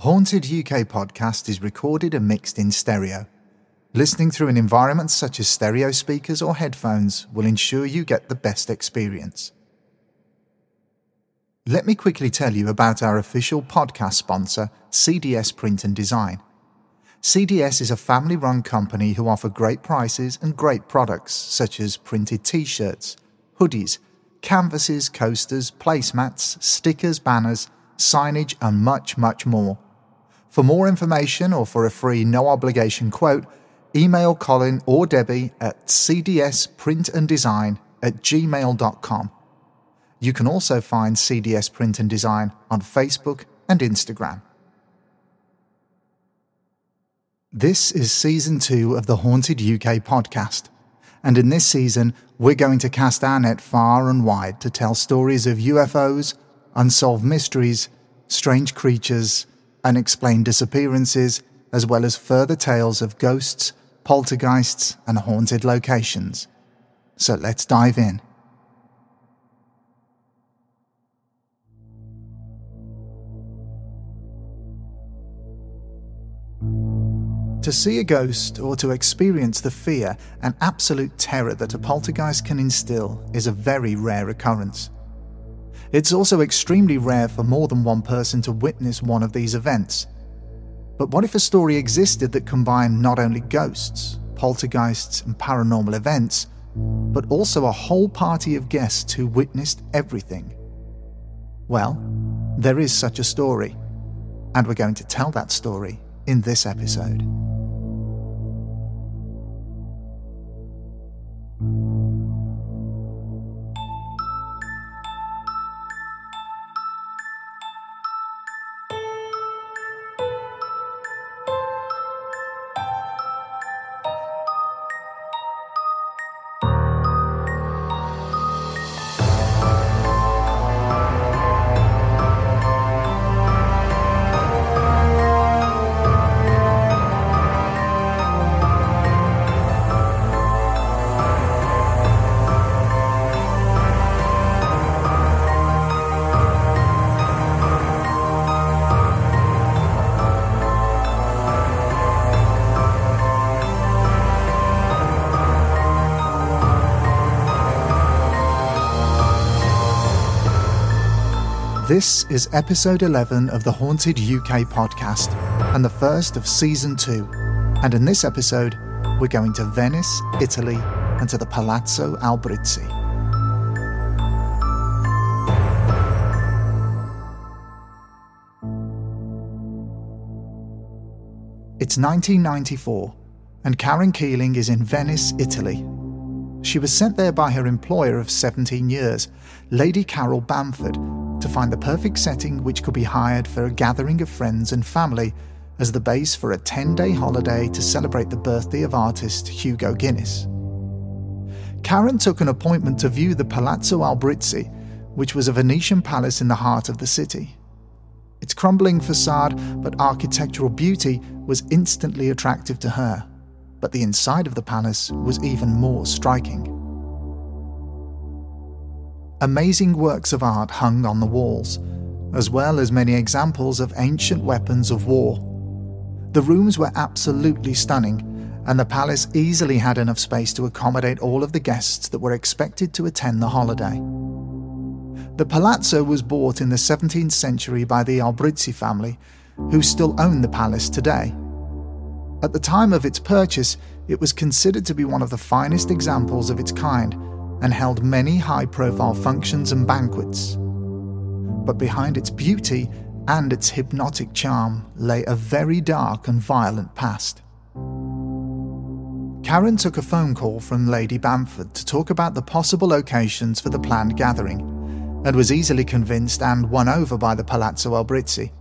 Haunted UK podcast is recorded and mixed in stereo. Listening through an environment such as stereo speakers or headphones will ensure you get the best experience. Let me quickly tell you about our official podcast sponsor, CDS Print and Design. CDS is a family run company who offer great prices and great products such as printed t shirts, hoodies, canvases, coasters, placemats, stickers, banners, signage, and much, much more. For more information or for a free no obligation quote, email Colin or Debbie at cdsprintanddesign at gmail.com. You can also find CDS Print and Design on Facebook and Instagram. This is season two of the Haunted UK podcast, and in this season, we're going to cast our net far and wide to tell stories of UFOs, unsolved mysteries, strange creatures, unexplained disappearances, as well as further tales of ghosts, poltergeists, and haunted locations. So let's dive in. To see a ghost or to experience the fear and absolute terror that a poltergeist can instill is a very rare occurrence. It's also extremely rare for more than one person to witness one of these events. But what if a story existed that combined not only ghosts, poltergeists, and paranormal events, but also a whole party of guests who witnessed everything? Well, there is such a story, and we're going to tell that story in this episode. This is episode 11 of the Haunted UK podcast and the first of season 2. And in this episode, we're going to Venice, Italy, and to the Palazzo Albrizzi. It's 1994, and Karen Keeling is in Venice, Italy. She was sent there by her employer of 17 years, Lady Carol Bamford, find the perfect setting which could be hired for a gathering of friends and family as the base for a 10 day holiday to celebrate the birthday of artist Hugo Guinness. Karen took an appointment to view the Palazzo Albrizzi, which was a Venetian palace in the heart of the city. Its crumbling facade but architectural beauty was instantly attractive to her but the inside of the palace was even more striking. Amazing works of art hung on the walls, as well as many examples of ancient weapons of war. The rooms were absolutely stunning, and the palace easily had enough space to accommodate all of the guests that were expected to attend the holiday. The palazzo was bought in the 17th century by the Albrizzi family, who still own the palace today. At the time of its purchase, it was considered to be one of the finest examples of its kind and held many high profile functions and banquets. But behind its beauty and its hypnotic charm lay a very dark and violent past. Karen took a phone call from Lady Bamford to talk about the possible locations for the planned gathering, and was easily convinced and won over by the Palazzo Albrizzi.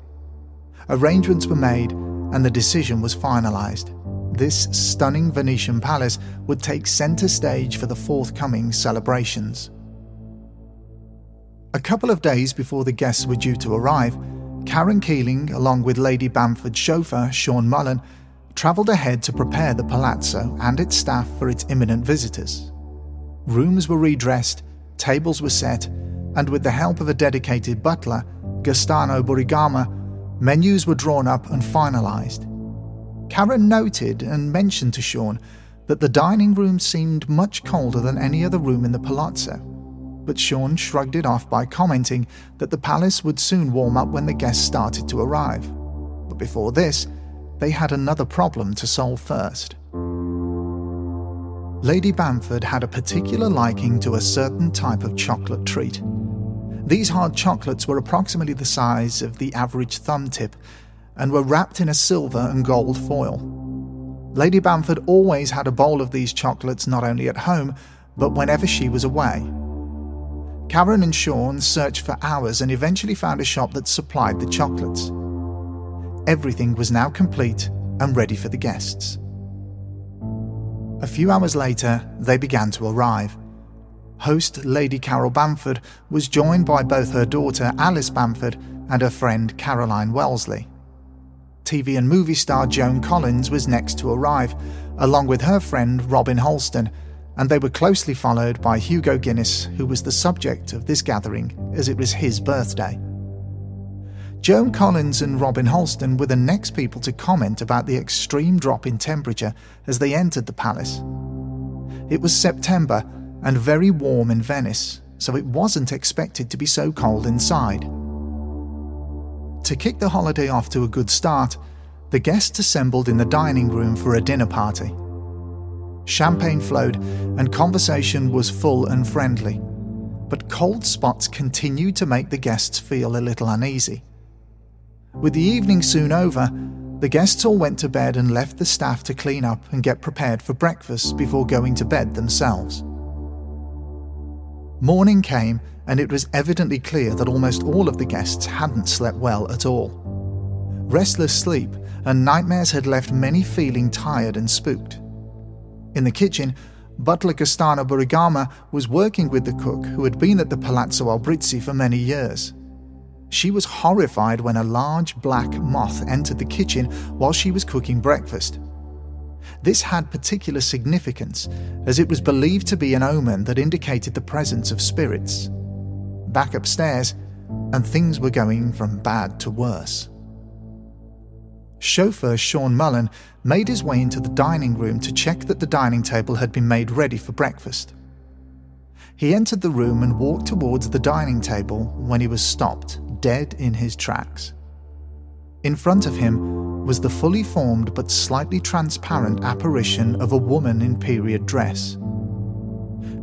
Arrangements were made, and the decision was finalised. This stunning Venetian palace would take centre stage for the forthcoming celebrations. A couple of days before the guests were due to arrive, Karen Keeling, along with Lady Bamford's chauffeur, Sean Mullen, travelled ahead to prepare the palazzo and its staff for its imminent visitors. Rooms were redressed, tables were set, and with the help of a dedicated butler, Gastano Burigama, Menus were drawn up and finalised. Karen noted and mentioned to Sean that the dining room seemed much colder than any other room in the palazzo, but Sean shrugged it off by commenting that the palace would soon warm up when the guests started to arrive. But before this, they had another problem to solve first. Lady Bamford had a particular liking to a certain type of chocolate treat. These hard chocolates were approximately the size of the average thumb tip and were wrapped in a silver and gold foil. Lady Bamford always had a bowl of these chocolates not only at home, but whenever she was away. Karen and Sean searched for hours and eventually found a shop that supplied the chocolates. Everything was now complete and ready for the guests. A few hours later, they began to arrive. Host Lady Carol Bamford was joined by both her daughter Alice Bamford and her friend Caroline Wellesley. TV and movie star Joan Collins was next to arrive, along with her friend Robin Hurlstone, and they were closely followed by Hugo Guinness, who was the subject of this gathering as it was his birthday. Joan Collins and Robin Hurlstone were the next people to comment about the extreme drop in temperature as they entered the palace. It was September and very warm in Venice, so it wasn't expected to be so cold inside. To kick the holiday off to a good start, the guests assembled in the dining room for a dinner party. Champagne flowed and conversation was full and friendly, but cold spots continued to make the guests feel a little uneasy. With the evening soon over, the guests all went to bed and left the staff to clean up and get prepared for breakfast before going to bed themselves. Morning came, and it was evidently clear that almost all of the guests hadn't slept well at all. Restless sleep and nightmares had left many feeling tired and spooked. In the kitchen, butler Gastano Burigama was working with the cook who had been at the Palazzo Albrizzi for many years. She was horrified when a large black moth entered the kitchen while she was cooking breakfast. This had particular significance, as it was believed to be an omen that indicated the presence of spirits. Back upstairs, and things were going from bad to worse. Chauffeur Sean Mullen made his way into the dining room to check that the dining table had been made ready for breakfast. He entered the room and walked towards the dining table when he was stopped dead in his tracks. In front of him was the fully formed but slightly transparent apparition of a woman in period dress.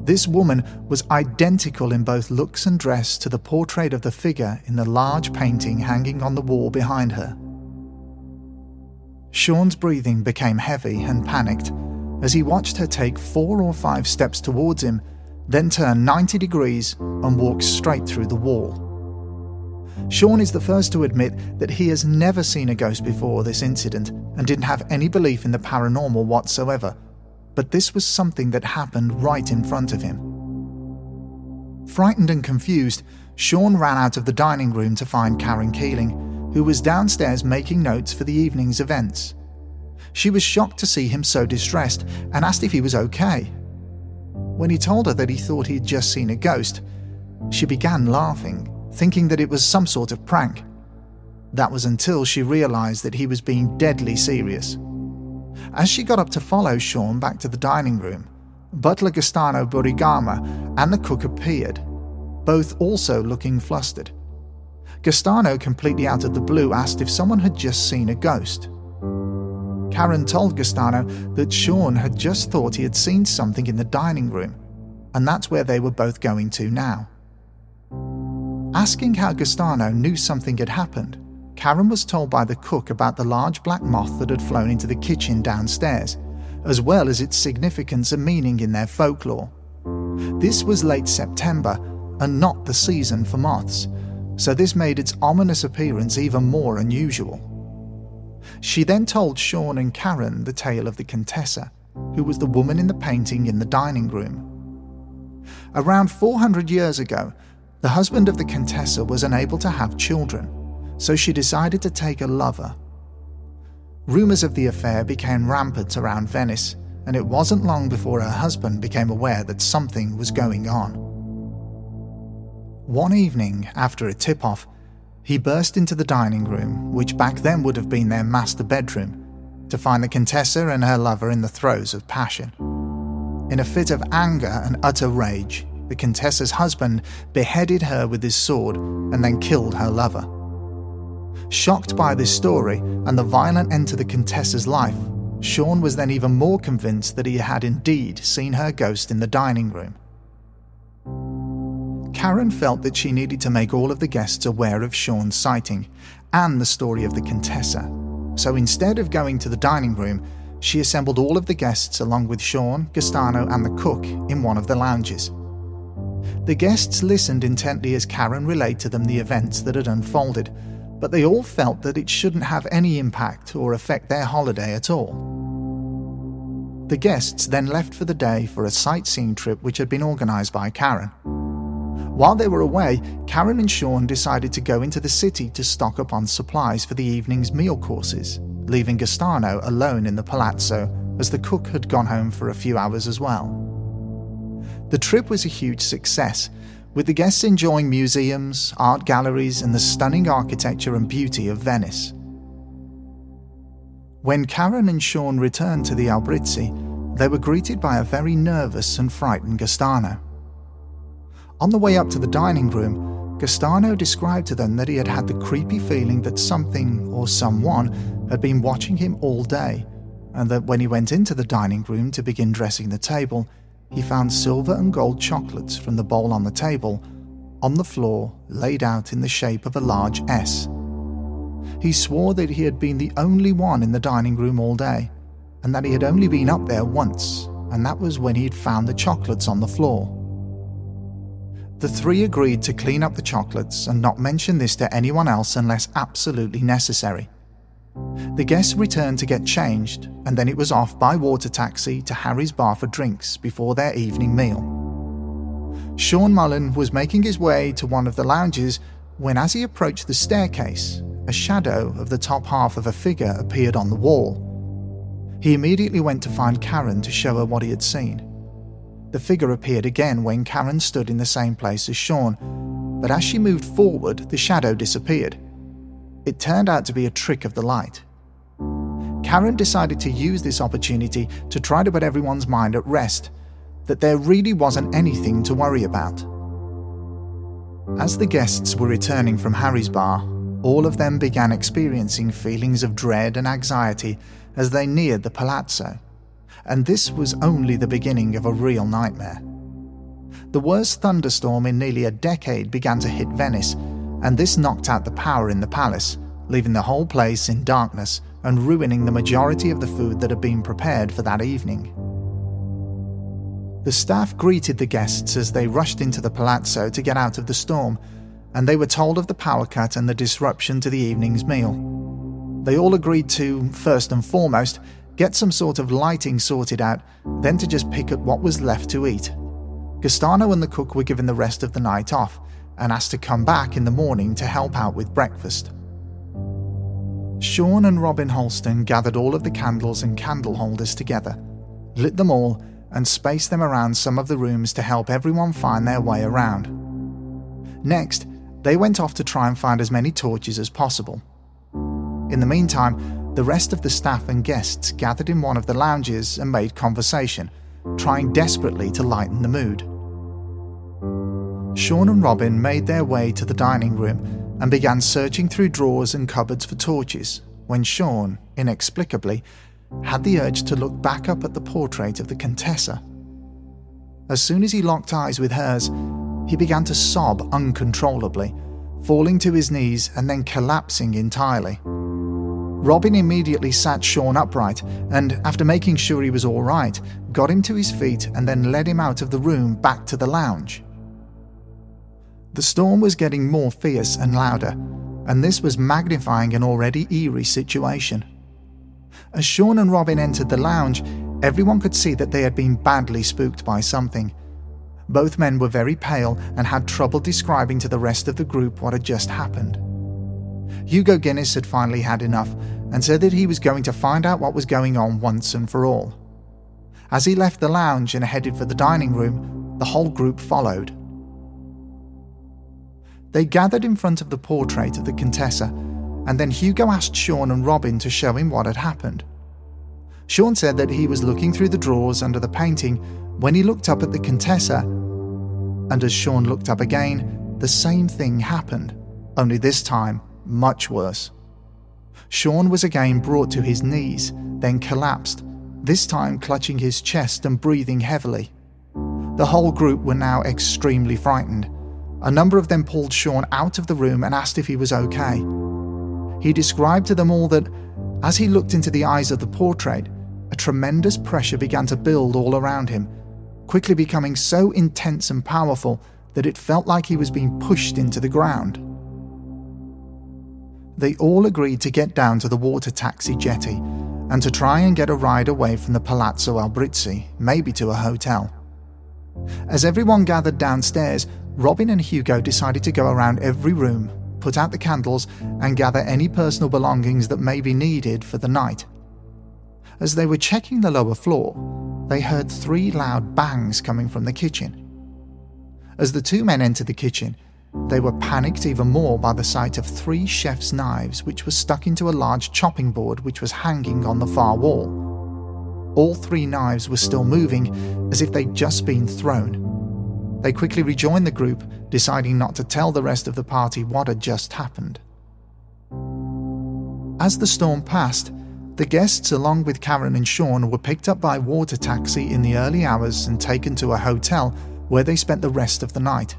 This woman was identical in both looks and dress to the portrait of the figure in the large painting hanging on the wall behind her. Sean's breathing became heavy and panicked as he watched her take four or five steps towards him, then turn 90 degrees and walk straight through the wall. Sean is the first to admit that he has never seen a ghost before this incident and didn't have any belief in the paranormal whatsoever, but this was something that happened right in front of him. Frightened and confused, Sean ran out of the dining room to find Karen Keeling, who was downstairs making notes for the evening's events. She was shocked to see him so distressed and asked if he was okay. When he told her that he thought he'd just seen a ghost, she began laughing thinking that it was some sort of prank. That was until she realised that he was being deadly serious. As she got up to follow Sean back to the dining room, butler Gastano Burigama and the cook appeared, both also looking flustered. Gastano, completely out of the blue, asked if someone had just seen a ghost. Karen told Gastano that Sean had just thought he had seen something in the dining room, and that's where they were both going to now. Asking how Gastano knew something had happened, Karen was told by the cook about the large black moth that had flown into the kitchen downstairs, as well as its significance and meaning in their folklore. This was late September and not the season for moths, so this made its ominous appearance even more unusual. She then told Sean and Karen the tale of the Contessa, who was the woman in the painting in the dining room. Around 400 years ago, the husband of the Contessa was unable to have children, so she decided to take a lover. Rumours of the affair became rampant around Venice, and it wasn't long before her husband became aware that something was going on. One evening, after a tip off, he burst into the dining room, which back then would have been their master bedroom, to find the Contessa and her lover in the throes of passion. In a fit of anger and utter rage, the Contessa's husband beheaded her with his sword and then killed her lover. Shocked by this story and the violent end to the Contessa's life, Sean was then even more convinced that he had indeed seen her ghost in the dining room. Karen felt that she needed to make all of the guests aware of Sean's sighting and the story of the Contessa. So instead of going to the dining room, she assembled all of the guests along with Sean, Gastano, and the cook in one of the lounges. The guests listened intently as Karen relayed to them the events that had unfolded, but they all felt that it shouldn't have any impact or affect their holiday at all. The guests then left for the day for a sightseeing trip which had been organised by Karen. While they were away, Karen and Sean decided to go into the city to stock up on supplies for the evening's meal courses, leaving Gastano alone in the palazzo as the cook had gone home for a few hours as well. The trip was a huge success, with the guests enjoying museums, art galleries, and the stunning architecture and beauty of Venice. When Karen and Sean returned to the Albrizzi, they were greeted by a very nervous and frightened Gastano. On the way up to the dining room, Gastano described to them that he had had the creepy feeling that something or someone had been watching him all day, and that when he went into the dining room to begin dressing the table, he found silver and gold chocolates from the bowl on the table on the floor laid out in the shape of a large S. He swore that he had been the only one in the dining room all day, and that he had only been up there once, and that was when he had found the chocolates on the floor. The three agreed to clean up the chocolates and not mention this to anyone else unless absolutely necessary. The guests returned to get changed, and then it was off by water taxi to Harry's bar for drinks before their evening meal. Sean Mullen was making his way to one of the lounges when, as he approached the staircase, a shadow of the top half of a figure appeared on the wall. He immediately went to find Karen to show her what he had seen. The figure appeared again when Karen stood in the same place as Sean, but as she moved forward, the shadow disappeared. It turned out to be a trick of the light. Karen decided to use this opportunity to try to put everyone's mind at rest that there really wasn't anything to worry about. As the guests were returning from Harry's bar, all of them began experiencing feelings of dread and anxiety as they neared the palazzo and this was only the beginning of a real nightmare. The worst thunderstorm in nearly a decade began to hit Venice, and this knocked out the power in the palace, leaving the whole place in darkness and ruining the majority of the food that had been prepared for that evening. The staff greeted the guests as they rushed into the palazzo to get out of the storm, and they were told of the power cut and the disruption to the evening's meal. They all agreed to, first and foremost, get some sort of lighting sorted out, then to just pick at what was left to eat. Gastano and the cook were given the rest of the night off and asked to come back in the morning to help out with breakfast. Sean and Robin Hurlstone gathered all of the candles and candle holders together, lit them all, and spaced them around some of the rooms to help everyone find their way around. Next, they went off to try and find as many torches as possible. In the meantime, the rest of the staff and guests gathered in one of the lounges and made conversation, trying desperately to lighten the mood. Sean and Robin made their way to the dining room and began searching through drawers and cupboards for torches when Sean, inexplicably, had the urge to look back up at the portrait of the Contessa. As soon as he locked eyes with hers, he began to sob uncontrollably, falling to his knees and then collapsing entirely. Robin immediately sat Sean upright and, after making sure he was all right, got him to his feet and then led him out of the room back to the lounge. The storm was getting more fierce and louder, and this was magnifying an already eerie situation. As Sean and Robin entered the lounge, everyone could see that they had been badly spooked by something. Both men were very pale and had trouble describing to the rest of the group what had just happened. Hugo Guinness had finally had enough and said that he was going to find out what was going on once and for all. As he left the lounge and headed for the dining room, the whole group followed. They gathered in front of the portrait of the Contessa, and then Hugo asked Sean and Robin to show him what had happened. Sean said that he was looking through the drawers under the painting when he looked up at the Contessa, and as Sean looked up again, the same thing happened, only this time much worse. Sean was again brought to his knees, then collapsed, this time clutching his chest and breathing heavily. The whole group were now extremely frightened. A number of them pulled Sean out of the room and asked if he was okay. He described to them all that, as he looked into the eyes of the portrait, a tremendous pressure began to build all around him, quickly becoming so intense and powerful that it felt like he was being pushed into the ground. They all agreed to get down to the water taxi jetty and to try and get a ride away from the Palazzo Albrizzi, maybe to a hotel. As everyone gathered downstairs, Robin and Hugo decided to go around every room, put out the candles, and gather any personal belongings that may be needed for the night. As they were checking the lower floor, they heard three loud bangs coming from the kitchen. As the two men entered the kitchen, they were panicked even more by the sight of three chef's knives which were stuck into a large chopping board which was hanging on the far wall. All three knives were still moving, as if they'd just been thrown. They quickly rejoined the group, deciding not to tell the rest of the party what had just happened. As the storm passed, the guests, along with Karen and Sean, were picked up by water taxi in the early hours and taken to a hotel where they spent the rest of the night.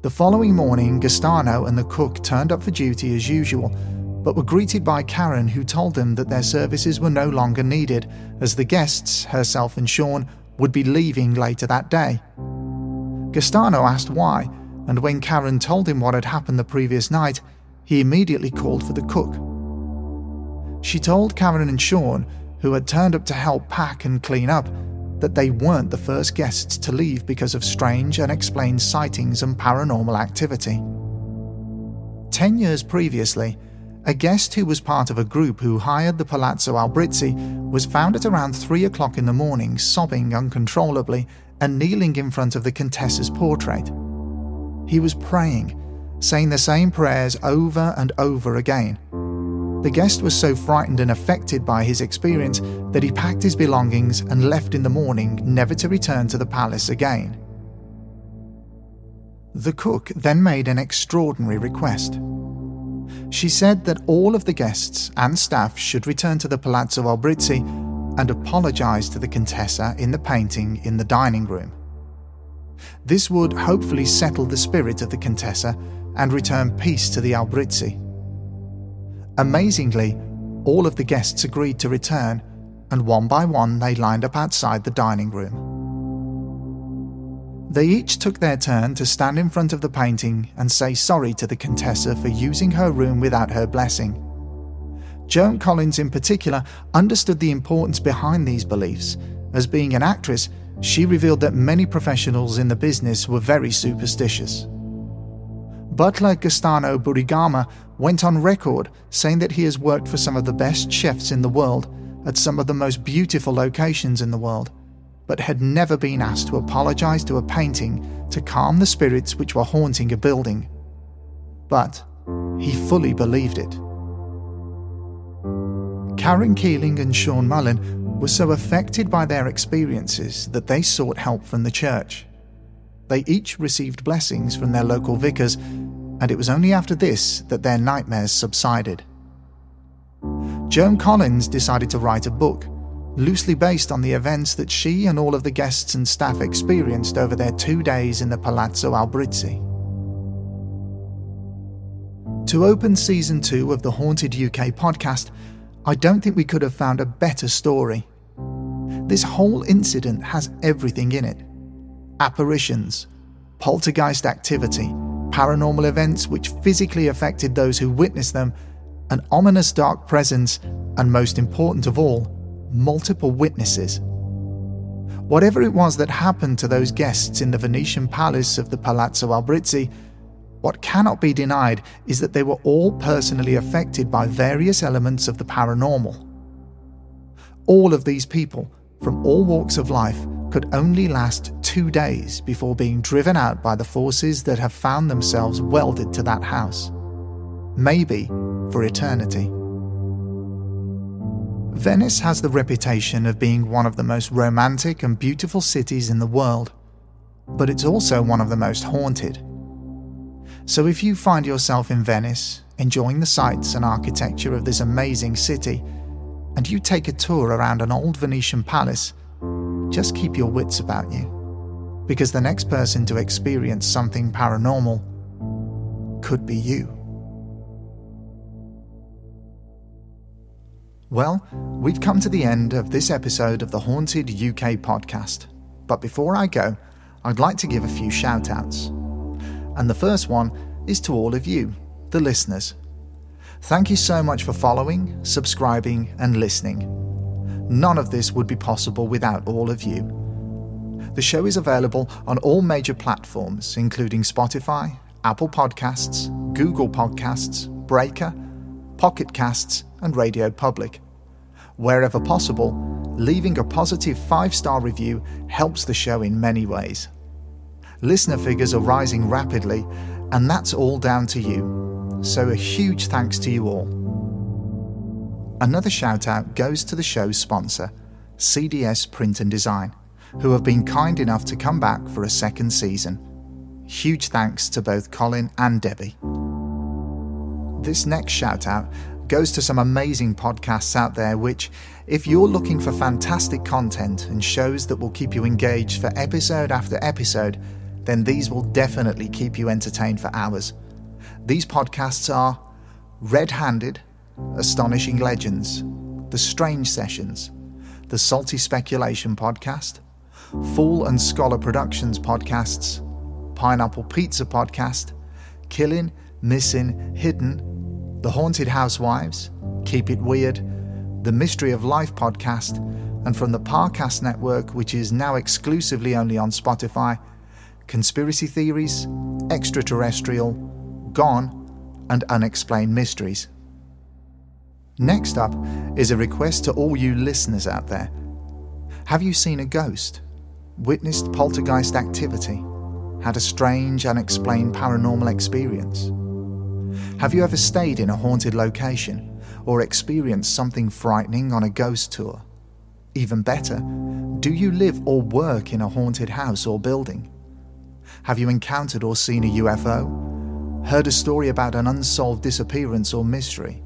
The following morning, Gastano and the cook turned up for duty as usual, but were greeted by Karen, who told them that their services were no longer needed, as the guests, herself and Sean, would be leaving later that day. Gastano asked why, and when Karen told him what had happened the previous night, he immediately called for the cook. She told Karen and Sean, who had turned up to help pack and clean up, that they weren't the first guests to leave because of strange, unexplained sightings and paranormal activity. Ten years previously, a guest who was part of a group who hired the Palazzo Albrizzi was found at around 3 o'clock in the morning sobbing uncontrollably and kneeling in front of the Contessa's portrait. He was praying, saying the same prayers over and over again. The guest was so frightened and affected by his experience that he packed his belongings and left in the morning, never to return to the palace again. The cook then made an extraordinary request. She said that all of the guests and staff should return to the Palazzo Albrizzi and apologise to the Contessa in the painting in the dining room. This would hopefully settle the spirit of the Contessa and return peace to the Albrizzi. Amazingly, all of the guests agreed to return, and one by one they lined up outside the dining room. They each took their turn to stand in front of the painting and say sorry to the Contessa for using her room without her blessing. Joan Collins, in particular, understood the importance behind these beliefs. As being an actress, she revealed that many professionals in the business were very superstitious. Butler Gastano Burigama went on record saying that he has worked for some of the best chefs in the world at some of the most beautiful locations in the world, but had never been asked to apologize to a painting to calm the spirits which were haunting a building. But he fully believed it. Karen Keeling and Sean Mullen were so affected by their experiences that they sought help from the church. They each received blessings from their local vicars and it was only after this that their nightmares subsided. Joan Collins decided to write a book, loosely based on the events that she and all of the guests and staff experienced over their two days in the Palazzo Albrizzi. To open season two of the Haunted UK podcast, I don't think we could have found a better story. This whole incident has everything in it apparitions, poltergeist activity, paranormal events which physically affected those who witnessed them, an ominous dark presence, and most important of all, multiple witnesses. Whatever it was that happened to those guests in the Venetian palace of the Palazzo Albrizzi, what cannot be denied is that they were all personally affected by various elements of the paranormal. All of these people, from all walks of life, could only last two days before being driven out by the forces that have found themselves welded to that house. Maybe for eternity. Venice has the reputation of being one of the most romantic and beautiful cities in the world, but it's also one of the most haunted. So if you find yourself in Venice, enjoying the sights and architecture of this amazing city, and you take a tour around an old Venetian palace, just keep your wits about you. Because the next person to experience something paranormal could be you. Well, we've come to the end of this episode of the Haunted UK podcast. But before I go, I'd like to give a few shout outs. And the first one is to all of you, the listeners. Thank you so much for following, subscribing, and listening. None of this would be possible without all of you. The show is available on all major platforms, including Spotify, Apple Podcasts, Google Podcasts, Breaker, Pocket Casts, and Radio Public. Wherever possible, leaving a positive five star review helps the show in many ways. Listener figures are rising rapidly, and that's all down to you. So, a huge thanks to you all. Another shout out goes to the show's sponsor, CDS Print and Design, who have been kind enough to come back for a second season. Huge thanks to both Colin and Debbie. This next shout out goes to some amazing podcasts out there, which, if you're looking for fantastic content and shows that will keep you engaged for episode after episode, then these will definitely keep you entertained for hours. These podcasts are Red Handed, Astonishing Legends, The Strange Sessions, The Salty Speculation Podcast, Fool and Scholar Productions Podcasts, Pineapple Pizza Podcast, Killing, Missing, Hidden, The Haunted Housewives, Keep It Weird, The Mystery of Life Podcast, and from the Parcast Network, which is now exclusively only on Spotify, Conspiracy Theories, Extraterrestrial, Gone, and Unexplained Mysteries. Next up is a request to all you listeners out there. Have you seen a ghost? Witnessed poltergeist activity? Had a strange, unexplained paranormal experience? Have you ever stayed in a haunted location or experienced something frightening on a ghost tour? Even better, do you live or work in a haunted house or building? Have you encountered or seen a UFO? Heard a story about an unsolved disappearance or mystery?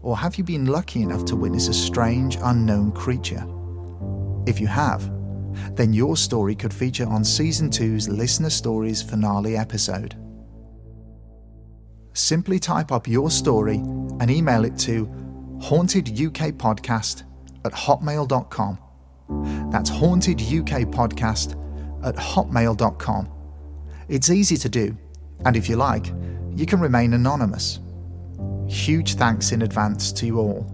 Or have you been lucky enough to witness a strange, unknown creature? If you have, then your story could feature on Season 2's Listener Stories finale episode. Simply type up your story and email it to hauntedukpodcast at hotmail.com. That's hauntedukpodcast at hotmail.com. It's easy to do, and if you like, you can remain anonymous. Huge thanks in advance to you all.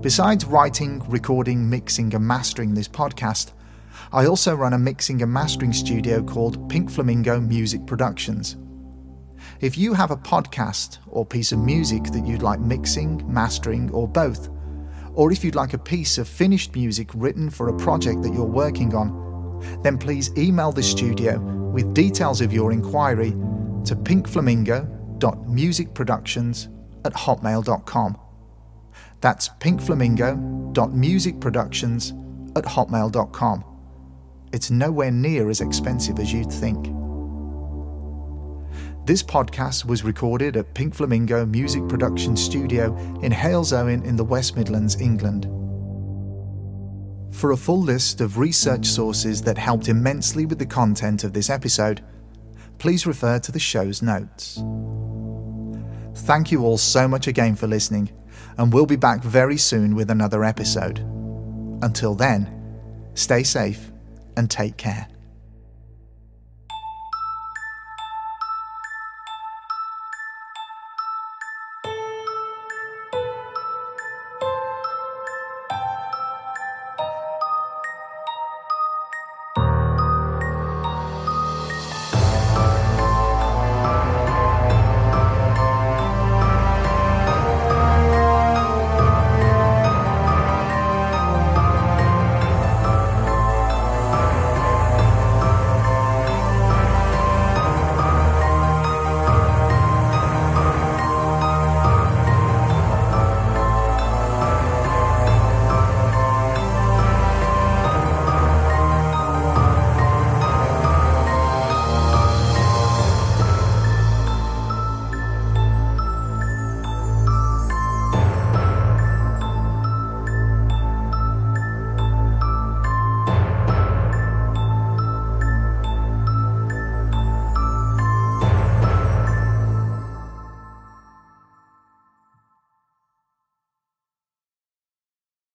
Besides writing, recording, mixing, and mastering this podcast, I also run a mixing and mastering studio called Pink Flamingo Music Productions. If you have a podcast or piece of music that you'd like mixing, mastering, or both, or if you'd like a piece of finished music written for a project that you're working on, then please email the studio with details of your inquiry to pinkflamingo.musicproductions at hotmail.com. That's pinkflamingo.musicproductions at hotmail.com. It's nowhere near as expensive as you'd think. This podcast was recorded at Pink Flamingo Music Production Studio in Halesowen in the West Midlands, England. For a full list of research sources that helped immensely with the content of this episode, please refer to the show's notes. Thank you all so much again for listening, and we'll be back very soon with another episode. Until then, stay safe and take care.